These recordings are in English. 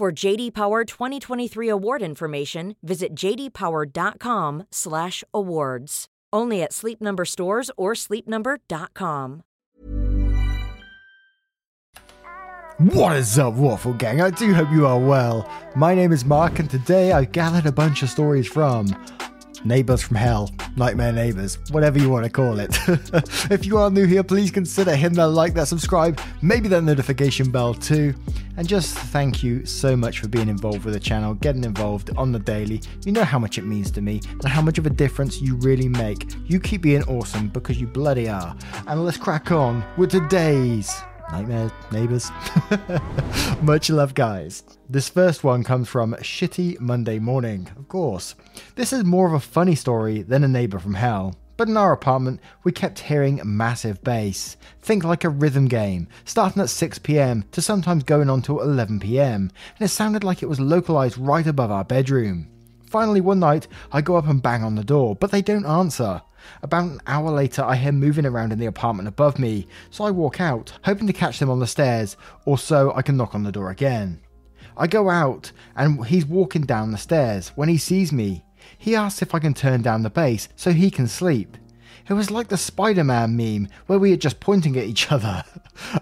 For JD Power 2023 award information, visit jdpower.com/awards. Only at Sleep Number stores or sleepnumber.com. What is up, Waffle Gang? I do hope you are well. My name is Mark, and today I've gathered a bunch of stories from Neighbors from Hell, Nightmare Neighbors, whatever you want to call it. if you are new here, please consider hitting that like, that subscribe, maybe that notification bell too. And just thank you so much for being involved with the channel, getting involved on the daily. You know how much it means to me and how much of a difference you really make. You keep being awesome because you bloody are. And let's crack on with today's Nightmare Neighbors. Much love, guys. This first one comes from Shitty Monday Morning, of course. This is more of a funny story than a neighbor from hell. But in our apartment, we kept hearing massive bass. Think like a rhythm game, starting at 6pm to sometimes going on till 11pm, and it sounded like it was localized right above our bedroom. Finally, one night, I go up and bang on the door, but they don't answer. About an hour later, I hear moving around in the apartment above me, so I walk out, hoping to catch them on the stairs, or so I can knock on the door again. I go out, and he's walking down the stairs. When he sees me, he asks if I can turn down the bass so he can sleep. It was like the Spider Man meme where we are just pointing at each other.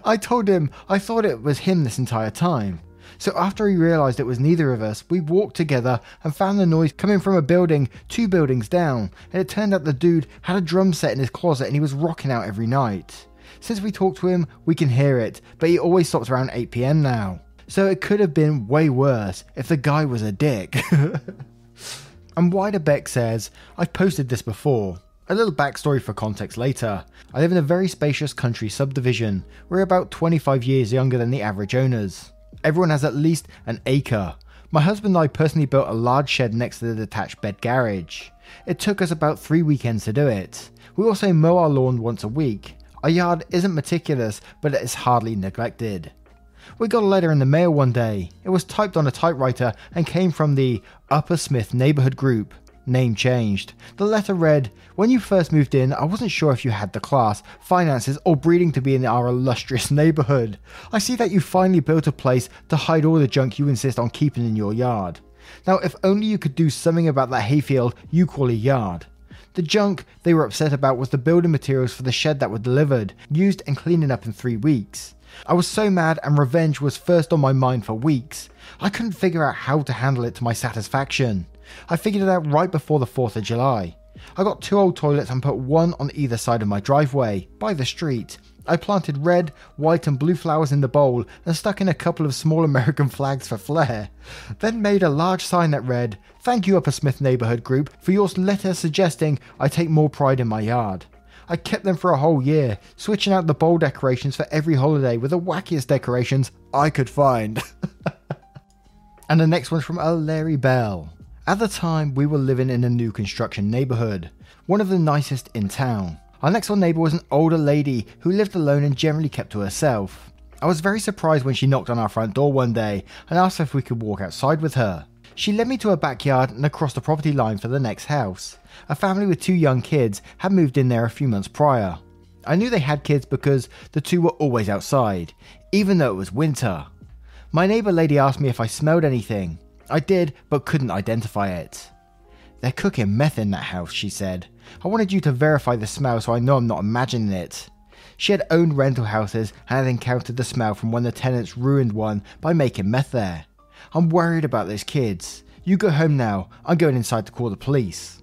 I told him I thought it was him this entire time. So after he realised it was neither of us, we walked together and found the noise coming from a building two buildings down, and it turned out the dude had a drum set in his closet and he was rocking out every night. Since we talked to him, we can hear it, but he always stops around 8pm now. So it could have been way worse if the guy was a dick. and Wider Beck says, I've posted this before. A little backstory for context later. I live in a very spacious country subdivision. We're about 25 years younger than the average owners. Everyone has at least an acre. My husband and I personally built a large shed next to the detached bed garage. It took us about three weekends to do it. We also mow our lawn once a week. Our yard isn't meticulous, but it is hardly neglected. We got a letter in the mail one day. It was typed on a typewriter and came from the Upper Smith Neighborhood Group. Name changed. The letter read When you first moved in, I wasn't sure if you had the class, finances, or breeding to be in our illustrious neighborhood. I see that you finally built a place to hide all the junk you insist on keeping in your yard. Now, if only you could do something about that hayfield you call a yard. The junk they were upset about was the building materials for the shed that were delivered, used and cleaning up in three weeks. I was so mad, and revenge was first on my mind for weeks. I couldn't figure out how to handle it to my satisfaction. I figured it out right before the 4th of July. I got two old toilets and put one on either side of my driveway, by the street. I planted red, white, and blue flowers in the bowl and stuck in a couple of small American flags for flair. Then made a large sign that read, Thank you, Upper Smith Neighborhood Group, for your letter suggesting I take more pride in my yard. I kept them for a whole year, switching out the bowl decorations for every holiday with the wackiest decorations I could find. and the next one's from a Larry Bell. At the time, we were living in a new construction neighborhood, one of the nicest in town. Our next door neighbor was an older lady who lived alone and generally kept to herself. I was very surprised when she knocked on our front door one day and asked if we could walk outside with her. She led me to her backyard and across the property line for the next house. A family with two young kids had moved in there a few months prior. I knew they had kids because the two were always outside, even though it was winter. My neighbour lady asked me if I smelled anything. I did, but couldn't identify it. They're cooking meth in that house, she said. I wanted you to verify the smell so I know I'm not imagining it. She had owned rental houses and had encountered the smell from when the tenants ruined one by making meth there. I'm worried about those kids. You go home now. I'm going inside to call the police.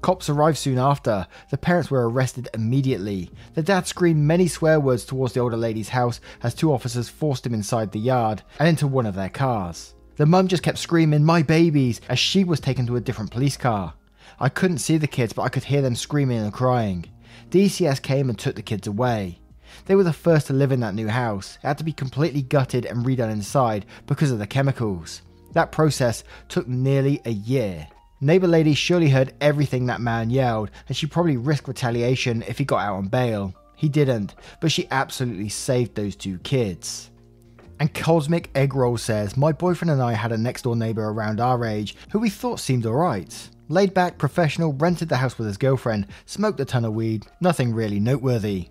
Cops arrived soon after. The parents were arrested immediately. The dad screamed many swear words towards the older lady's house as two officers forced him inside the yard and into one of their cars. The mum just kept screaming, My babies, as she was taken to a different police car. I couldn't see the kids, but I could hear them screaming and crying. DCS came and took the kids away. They were the first to live in that new house. It had to be completely gutted and redone inside because of the chemicals. That process took nearly a year. Neighbor lady surely heard everything that man yelled, and she probably risked retaliation if he got out on bail. He didn't, but she absolutely saved those two kids. And Cosmic Eggroll says, My boyfriend and I had a next door neighbor around our age who we thought seemed alright. Laid back, professional, rented the house with his girlfriend, smoked a ton of weed, nothing really noteworthy.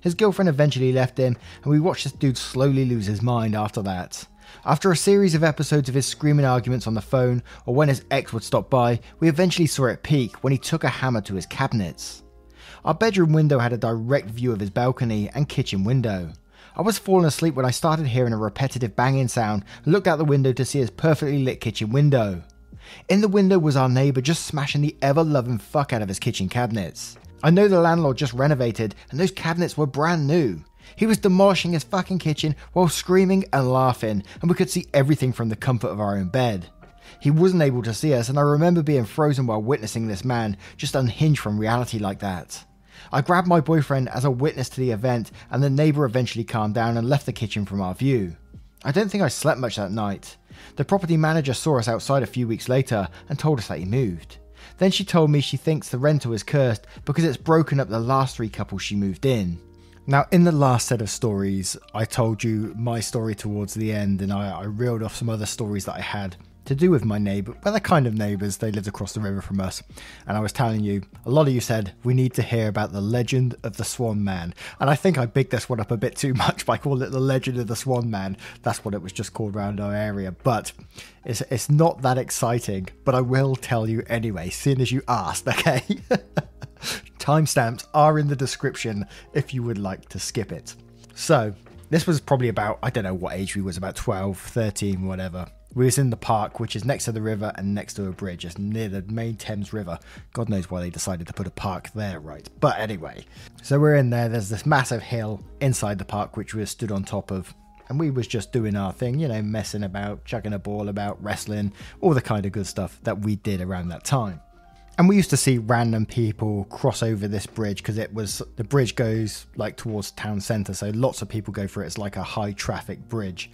His girlfriend eventually left him, and we watched this dude slowly lose his mind after that. After a series of episodes of his screaming arguments on the phone, or when his ex would stop by, we eventually saw it peak when he took a hammer to his cabinets. Our bedroom window had a direct view of his balcony and kitchen window. I was falling asleep when I started hearing a repetitive banging sound and looked out the window to see his perfectly lit kitchen window. In the window was our neighbour just smashing the ever loving fuck out of his kitchen cabinets. I know the landlord just renovated and those cabinets were brand new. He was demolishing his fucking kitchen while screaming and laughing, and we could see everything from the comfort of our own bed. He wasn't able to see us, and I remember being frozen while witnessing this man just unhinged from reality like that. I grabbed my boyfriend as a witness to the event, and the neighbour eventually calmed down and left the kitchen from our view. I don't think I slept much that night. The property manager saw us outside a few weeks later and told us that he moved. Then she told me she thinks the rental is cursed because it's broken up the last three couples she moved in. Now, in the last set of stories, I told you my story towards the end, and I, I reeled off some other stories that I had to do with my neighbour. Well, they're kind of neighbours. They lived across the river from us. And I was telling you, a lot of you said we need to hear about the legend of the Swan Man. And I think I bigged this one up a bit too much by calling it the legend of the Swan Man. That's what it was just called around our area. But it's, it's not that exciting. But I will tell you anyway, seeing as you asked, okay? Timestamps are in the description if you would like to skip it. So, this was probably about, I don't know what age we was, about 12, 13, whatever. We was in the park, which is next to the river and next to a bridge, just near the main Thames River. God knows why they decided to put a park there, right? But anyway, so we're in there. There's this massive hill inside the park, which we stood on top of, and we was just doing our thing, you know, messing about, chucking a ball about, wrestling, all the kind of good stuff that we did around that time. And we used to see random people cross over this bridge because it was the bridge goes like towards town centre, so lots of people go for it. It's like a high traffic bridge.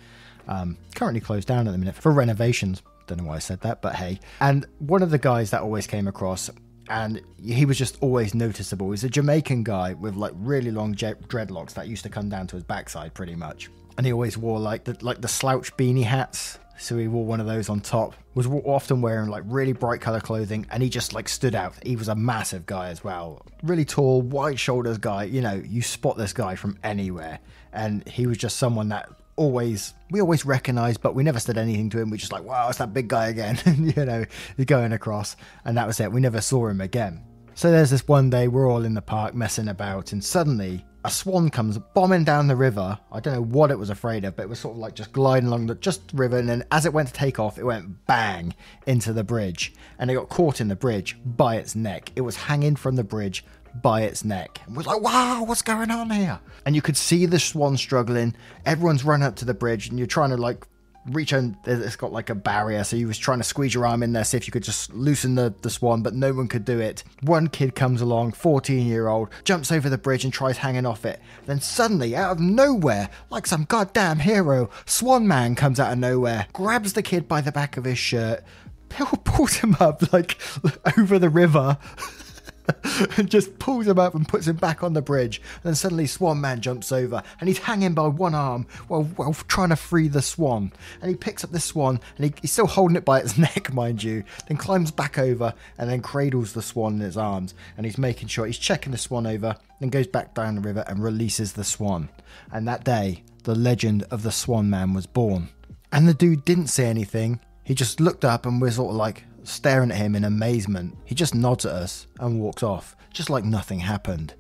Um, currently closed down at the minute for renovations. Don't know why I said that, but hey. And one of the guys that always came across, and he was just always noticeable. He's a Jamaican guy with like really long dreadlocks that used to come down to his backside, pretty much. And he always wore like the like the slouch beanie hats. So he wore one of those on top. Was often wearing like really bright color clothing, and he just like stood out. He was a massive guy as well, really tall, wide shoulders guy. You know, you spot this guy from anywhere, and he was just someone that always we always recognized, but we never said anything to him. We just like, wow, it's that big guy again. you know, he's going across, and that was it. We never saw him again. So there's this one day we're all in the park messing about, and suddenly a swan comes bombing down the river. I don't know what it was afraid of, but it was sort of like just gliding along the just the river, and then as it went to take off, it went bang into the bridge, and it got caught in the bridge by its neck. It was hanging from the bridge by its neck. And was like, wow, what's going on here? And you could see the swan struggling. Everyone's run up to the bridge and you're trying to like reach and it's got like a barrier so you was trying to squeeze your arm in there see if you could just loosen the, the swan but no one could do it. One kid comes along 14 year old jumps over the bridge and tries hanging off it. Then suddenly out of nowhere like some goddamn hero swan man comes out of nowhere grabs the kid by the back of his shirt pulls him up like over the river and just pulls him up and puts him back on the bridge. And then suddenly Swan Man jumps over and he's hanging by one arm while, while trying to free the swan. And he picks up the swan and he, he's still holding it by its neck, mind you, then climbs back over and then cradles the swan in his arms. And he's making sure he's checking the swan over, then goes back down the river and releases the swan. And that day, the legend of the Swan Man was born. And the dude didn't say anything. He just looked up and was sort of like, staring at him in amazement. He just nods at us and walks off, just like nothing happened.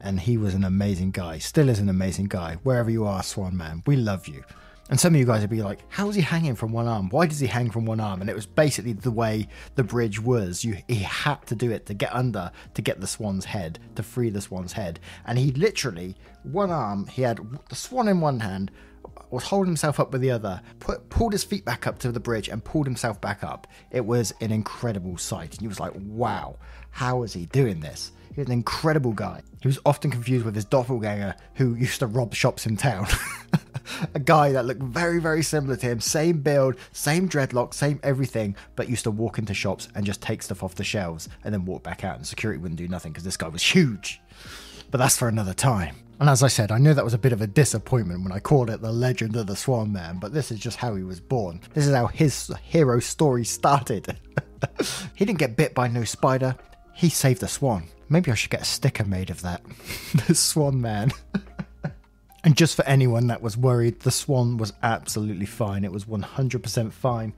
And he was an amazing guy, still is an amazing guy. Wherever you are, Swan Man, we love you. And some of you guys would be like, how is he hanging from one arm? Why does he hang from one arm? And it was basically the way the bridge was. You, he had to do it to get under, to get the swan's head, to free the swan's head. And he literally, one arm, he had the swan in one hand, was holding himself up with the other, put, pulled his feet back up to the bridge and pulled himself back up. It was an incredible sight. And he was like, wow, how is he doing this? He was an incredible guy. He was often confused with his doppelganger who used to rob shops in town. a guy that looked very, very similar to him, same build, same dreadlock, same everything, but used to walk into shops and just take stuff off the shelves and then walk back out, and security wouldn't do nothing because this guy was huge. But that's for another time. And as I said, I know that was a bit of a disappointment when I called it the legend of the Swan Man, but this is just how he was born. This is how his hero story started. he didn't get bit by no spider, he saved a swan. Maybe I should get a sticker made of that. the Swan Man. and just for anyone that was worried, the swan was absolutely fine. It was 100% fine.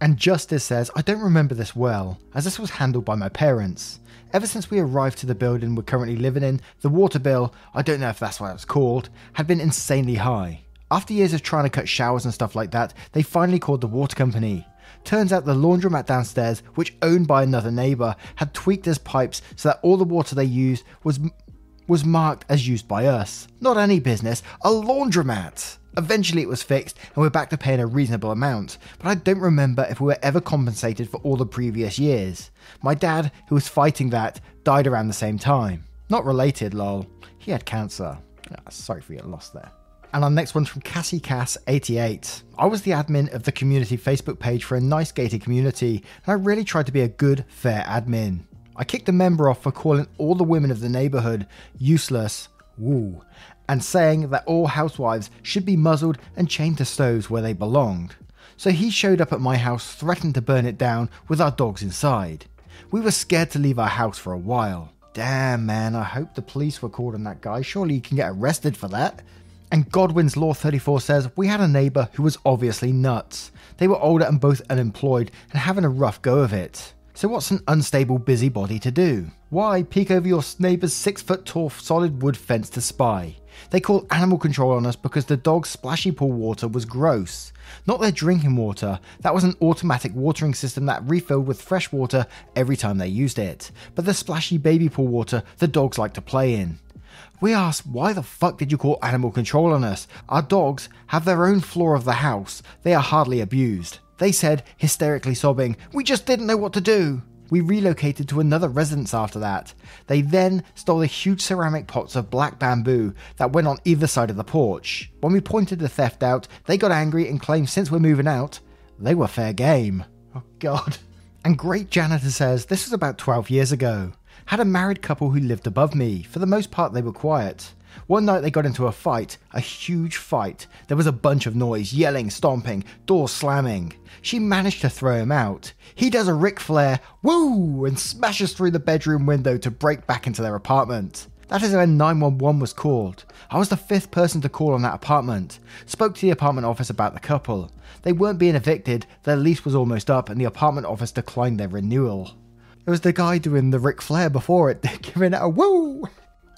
And Justice says, I don't remember this well, as this was handled by my parents. Ever since we arrived to the building we're currently living in, the water bill, I don't know if that's what it's called, had been insanely high. After years of trying to cut showers and stuff like that, they finally called the water company. Turns out the laundromat downstairs, which owned by another neighbour, had tweaked his pipes so that all the water they used was was marked as used by us. Not any business, a laundromat. Eventually it was fixed and we're back to paying a reasonable amount, but I don't remember if we were ever compensated for all the previous years. My dad, who was fighting that, died around the same time. Not related, lol. He had cancer. Ah, sorry for your loss there. And our next one's from Cassie Cass 88. I was the admin of the community Facebook page for a nice gated community, and I really tried to be a good, fair admin. I kicked a member off for calling all the women of the neighborhood useless, woo, and saying that all housewives should be muzzled and chained to stoves where they belonged. So he showed up at my house, threatened to burn it down with our dogs inside. We were scared to leave our house for a while. Damn, man, I hope the police were called on that guy. Surely you can get arrested for that. And Godwin's Law 34 says we had a neighbour who was obviously nuts. They were older and both unemployed and having a rough go of it. So, what's an unstable busybody to do? Why peek over your neighbour's six foot tall solid wood fence to spy? They called animal control on us because the dog's splashy pool water was gross. Not their drinking water, that was an automatic watering system that refilled with fresh water every time they used it. But the splashy baby pool water the dogs like to play in. We asked, why the fuck did you call animal control on us? Our dogs have their own floor of the house, they are hardly abused. They said, hysterically sobbing, We just didn't know what to do. We relocated to another residence after that. They then stole the huge ceramic pots of black bamboo that went on either side of the porch. When we pointed the theft out, they got angry and claimed since we're moving out, they were fair game. Oh, God. And Great Janitor says this was about 12 years ago. Had a married couple who lived above me. For the most part, they were quiet. One night they got into a fight, a huge fight. There was a bunch of noise, yelling, stomping, doors slamming. She managed to throw him out. He does a Ric Flair, woo, and smashes through the bedroom window to break back into their apartment. That is when 911 was called. I was the fifth person to call on that apartment. Spoke to the apartment office about the couple. They weren't being evicted, their lease was almost up, and the apartment office declined their renewal. It was the guy doing the Ric Flair before it, giving it a woo.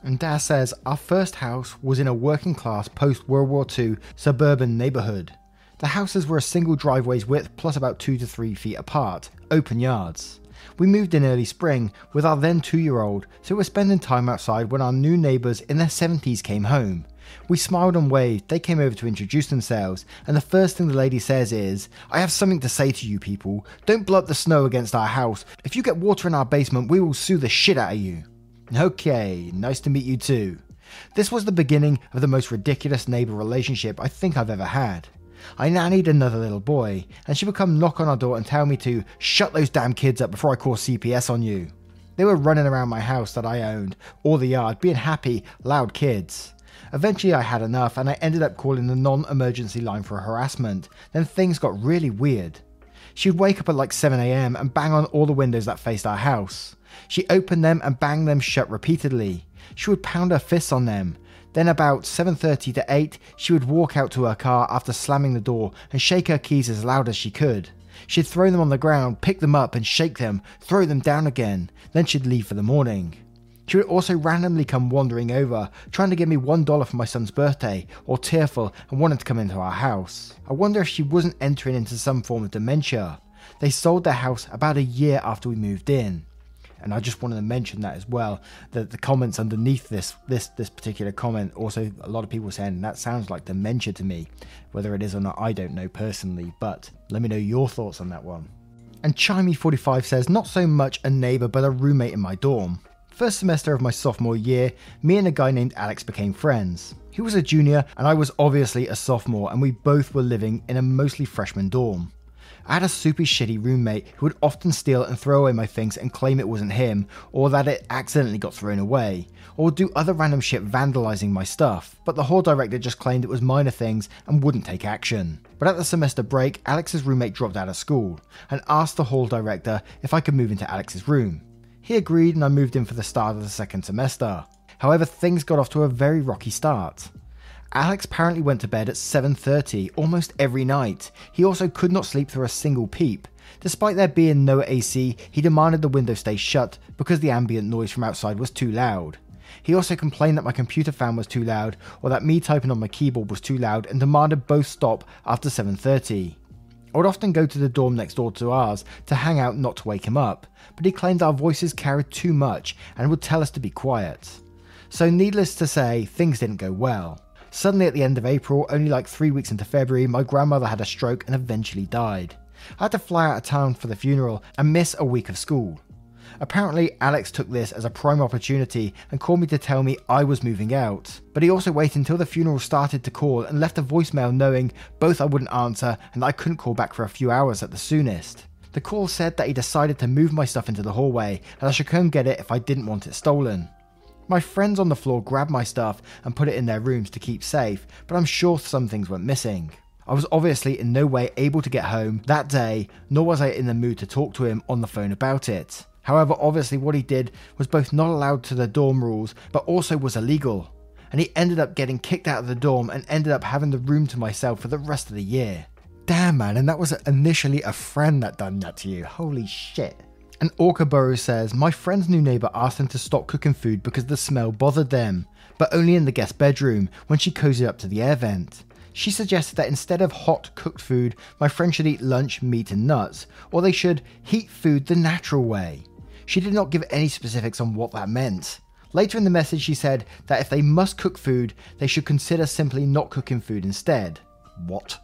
And Dad says our first house was in a working class post World War II suburban neighbourhood. The houses were a single driveway's width plus about 2 to 3 feet apart, open yards. We moved in early spring with our then two year old, so we were spending time outside when our new neighbours in their 70s came home. We smiled and waved, they came over to introduce themselves, and the first thing the lady says is, I have something to say to you people. Don't blow up the snow against our house. If you get water in our basement, we will sue the shit out of you. Okay, nice to meet you too. This was the beginning of the most ridiculous neighbour relationship I think I've ever had. I nannied another little boy, and she would come knock on our door and tell me to shut those damn kids up before I call CPS on you. They were running around my house that I owned, or the yard, being happy, loud kids. Eventually, I had enough and I ended up calling the non emergency line for harassment. Then things got really weird. She'd wake up at like 7am and bang on all the windows that faced our house. She opened them and banged them shut repeatedly. She would pound her fists on them. Then about 7:30 to 8, she would walk out to her car after slamming the door and shake her keys as loud as she could. She'd throw them on the ground, pick them up and shake them, throw them down again. Then she'd leave for the morning. She would also randomly come wandering over, trying to give me one dollar for my son's birthday, or tearful and wanting to come into our house. I wonder if she wasn't entering into some form of dementia. They sold their house about a year after we moved in. And I just wanted to mention that as well. That the comments underneath this this this particular comment, also a lot of people saying that sounds like dementia to me. Whether it is or not, I don't know personally. But let me know your thoughts on that one. And Chimey45 says, not so much a neighbour, but a roommate in my dorm. First semester of my sophomore year, me and a guy named Alex became friends. He was a junior, and I was obviously a sophomore, and we both were living in a mostly freshman dorm. I had a super shitty roommate who would often steal and throw away my things and claim it wasn't him, or that it accidentally got thrown away, or do other random shit vandalizing my stuff, but the hall director just claimed it was minor things and wouldn't take action. But at the semester break, Alex's roommate dropped out of school and asked the hall director if I could move into Alex's room. He agreed and I moved in for the start of the second semester. However, things got off to a very rocky start. Alex apparently went to bed at 7:30 almost every night. He also could not sleep through a single peep. Despite there being no AC, he demanded the window stay shut because the ambient noise from outside was too loud. He also complained that my computer fan was too loud or that me typing on my keyboard was too loud and demanded both stop after 7:30. I would often go to the dorm next door to ours to hang out not to wake him up, but he claimed our voices carried too much and would tell us to be quiet. So needless to say, things didn't go well. Suddenly, at the end of April, only like three weeks into February, my grandmother had a stroke and eventually died. I had to fly out of town for the funeral and miss a week of school. Apparently, Alex took this as a prime opportunity and called me to tell me I was moving out. But he also waited until the funeral started to call and left a voicemail knowing both I wouldn't answer and I couldn't call back for a few hours at the soonest. The call said that he decided to move my stuff into the hallway and I should come get it if I didn't want it stolen. My friends on the floor grabbed my stuff and put it in their rooms to keep safe, but I'm sure some things went missing. I was obviously in no way able to get home that day, nor was I in the mood to talk to him on the phone about it. However, obviously, what he did was both not allowed to the dorm rules, but also was illegal. And he ended up getting kicked out of the dorm and ended up having the room to myself for the rest of the year. Damn, man, and that was initially a friend that done that to you. Holy shit. And Orca says, My friend's new neighbour asked them to stop cooking food because the smell bothered them, but only in the guest bedroom when she cozied up to the air vent. She suggested that instead of hot cooked food, my friend should eat lunch, meat, and nuts, or they should heat food the natural way. She did not give any specifics on what that meant. Later in the message, she said that if they must cook food, they should consider simply not cooking food instead. What?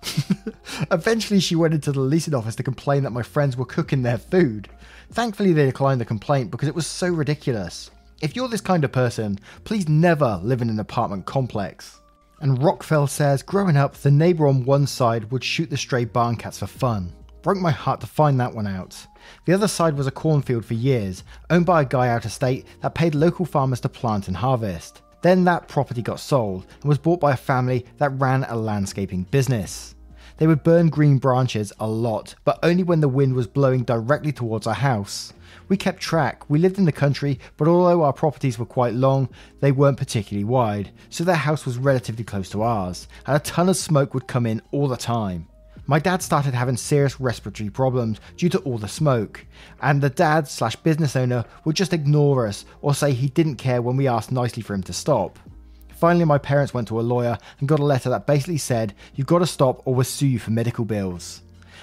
Eventually, she went into the leasing office to complain that my friends were cooking their food. Thankfully, they declined the complaint because it was so ridiculous. If you're this kind of person, please never live in an apartment complex. And Rockfell says, growing up, the neighbour on one side would shoot the stray barn cats for fun. Broke my heart to find that one out. The other side was a cornfield for years, owned by a guy out of state that paid local farmers to plant and harvest. Then that property got sold and was bought by a family that ran a landscaping business. They would burn green branches a lot, but only when the wind was blowing directly towards our house. We kept track, we lived in the country, but although our properties were quite long, they weren't particularly wide, so their house was relatively close to ours, and a ton of smoke would come in all the time. My dad started having serious respiratory problems due to all the smoke, and the dad slash business owner would just ignore us or say he didn't care when we asked nicely for him to stop. Finally, my parents went to a lawyer and got a letter that basically said, You've got to stop or we'll sue you for medical bills.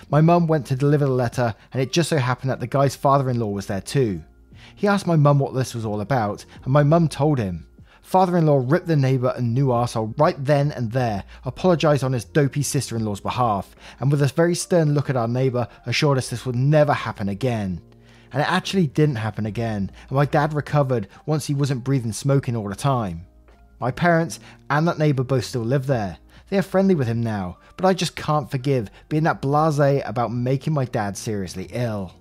My mum went to deliver the letter, and it just so happened that the guy's father in law was there too. He asked my mum what this was all about, and my mum told him. Father in law ripped the neighbour a new arsehole right then and there, apologised on his dopey sister in law's behalf, and with a very stern look at our neighbour, assured us this would never happen again. And it actually didn't happen again, and my dad recovered once he wasn't breathing smoking all the time. My parents and that neighbour both still live there. They are friendly with him now, but I just can't forgive being that blase about making my dad seriously ill.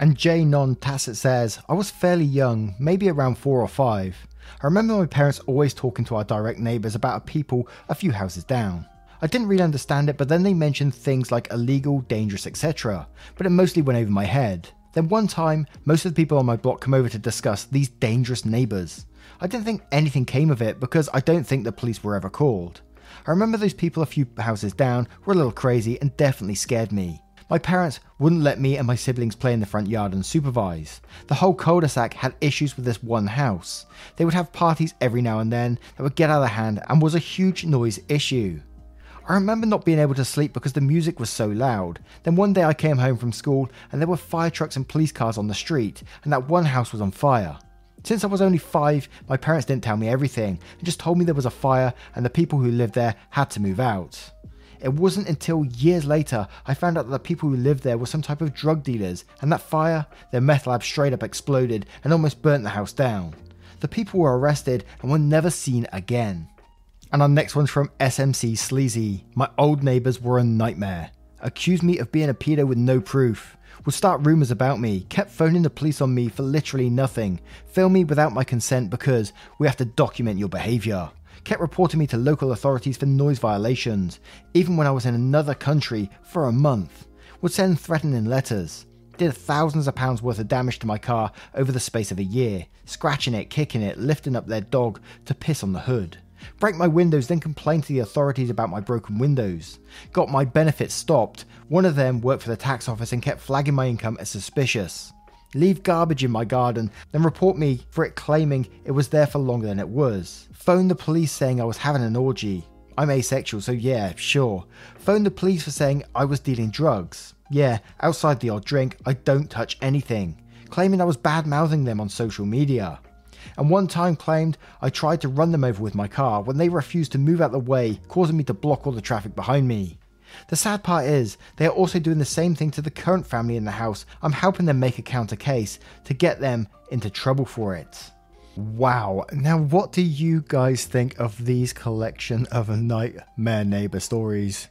And J Non Tacit says, I was fairly young, maybe around four or five. I remember my parents always talking to our direct neighbours about a people a few houses down. I didn't really understand it, but then they mentioned things like illegal, dangerous, etc. But it mostly went over my head. Then one time, most of the people on my block come over to discuss these dangerous neighbours. I didn't think anything came of it because I don't think the police were ever called. I remember those people a few houses down were a little crazy and definitely scared me. My parents wouldn't let me and my siblings play in the front yard and supervise. The whole cul-de-sac had issues with this one house. They would have parties every now and then that would get out of hand and was a huge noise issue. I remember not being able to sleep because the music was so loud. Then one day I came home from school and there were fire trucks and police cars on the street, and that one house was on fire. Since I was only five, my parents didn't tell me everything and just told me there was a fire and the people who lived there had to move out. It wasn't until years later I found out that the people who lived there were some type of drug dealers, and that fire, their meth lab straight up exploded and almost burnt the house down. The people were arrested and were never seen again. And our next one's from SMC Sleazy. My old neighbours were a nightmare. Accused me of being a pedo with no proof. Would start rumours about me, kept phoning the police on me for literally nothing, film me without my consent because we have to document your behaviour kept reporting me to local authorities for noise violations, even when I was in another country for a month, would send threatening letters, did thousands of pounds worth of damage to my car over the space of a year, scratching it, kicking it, lifting up their dog to piss on the hood. Break my windows, then complain to the authorities about my broken windows. Got my benefits stopped. One of them worked for the tax office and kept flagging my income as suspicious leave garbage in my garden, then report me for it claiming it was there for longer than it was. Phone the police saying I was having an orgy. I'm asexual, so yeah, sure. Phone the police for saying I was dealing drugs. Yeah, outside the odd drink, I don't touch anything. Claiming I was bad mouthing them on social media. And one time claimed I tried to run them over with my car when they refused to move out the way, causing me to block all the traffic behind me. The sad part is, they are also doing the same thing to the current family in the house. I'm helping them make a counter case to get them into trouble for it. Wow. Now, what do you guys think of these collection of nightmare neighbor stories?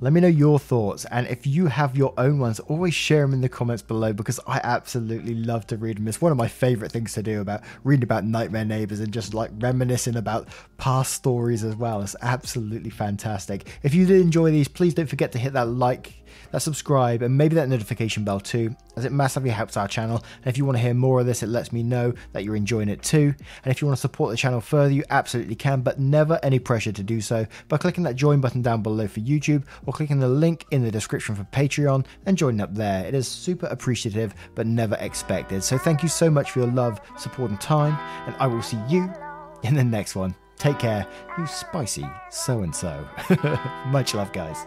Let me know your thoughts, and if you have your own ones, always share them in the comments below because I absolutely love to read them. It's one of my favorite things to do about reading about nightmare neighbors and just like reminiscing about past stories as well. It's absolutely fantastic. If you did enjoy these, please don't forget to hit that like that subscribe, and maybe that notification bell too, as it massively helps our channel. And if you want to hear more of this, it lets me know that you're enjoying it too. And if you want to support the channel further, you absolutely can, but never any pressure to do so by clicking that join button down below for YouTube or clicking the link in the description for Patreon and joining up there. It is super appreciative, but never expected. So thank you so much for your love, support, and time, and I will see you in the next one. Take care, you spicy so and so. Much love, guys.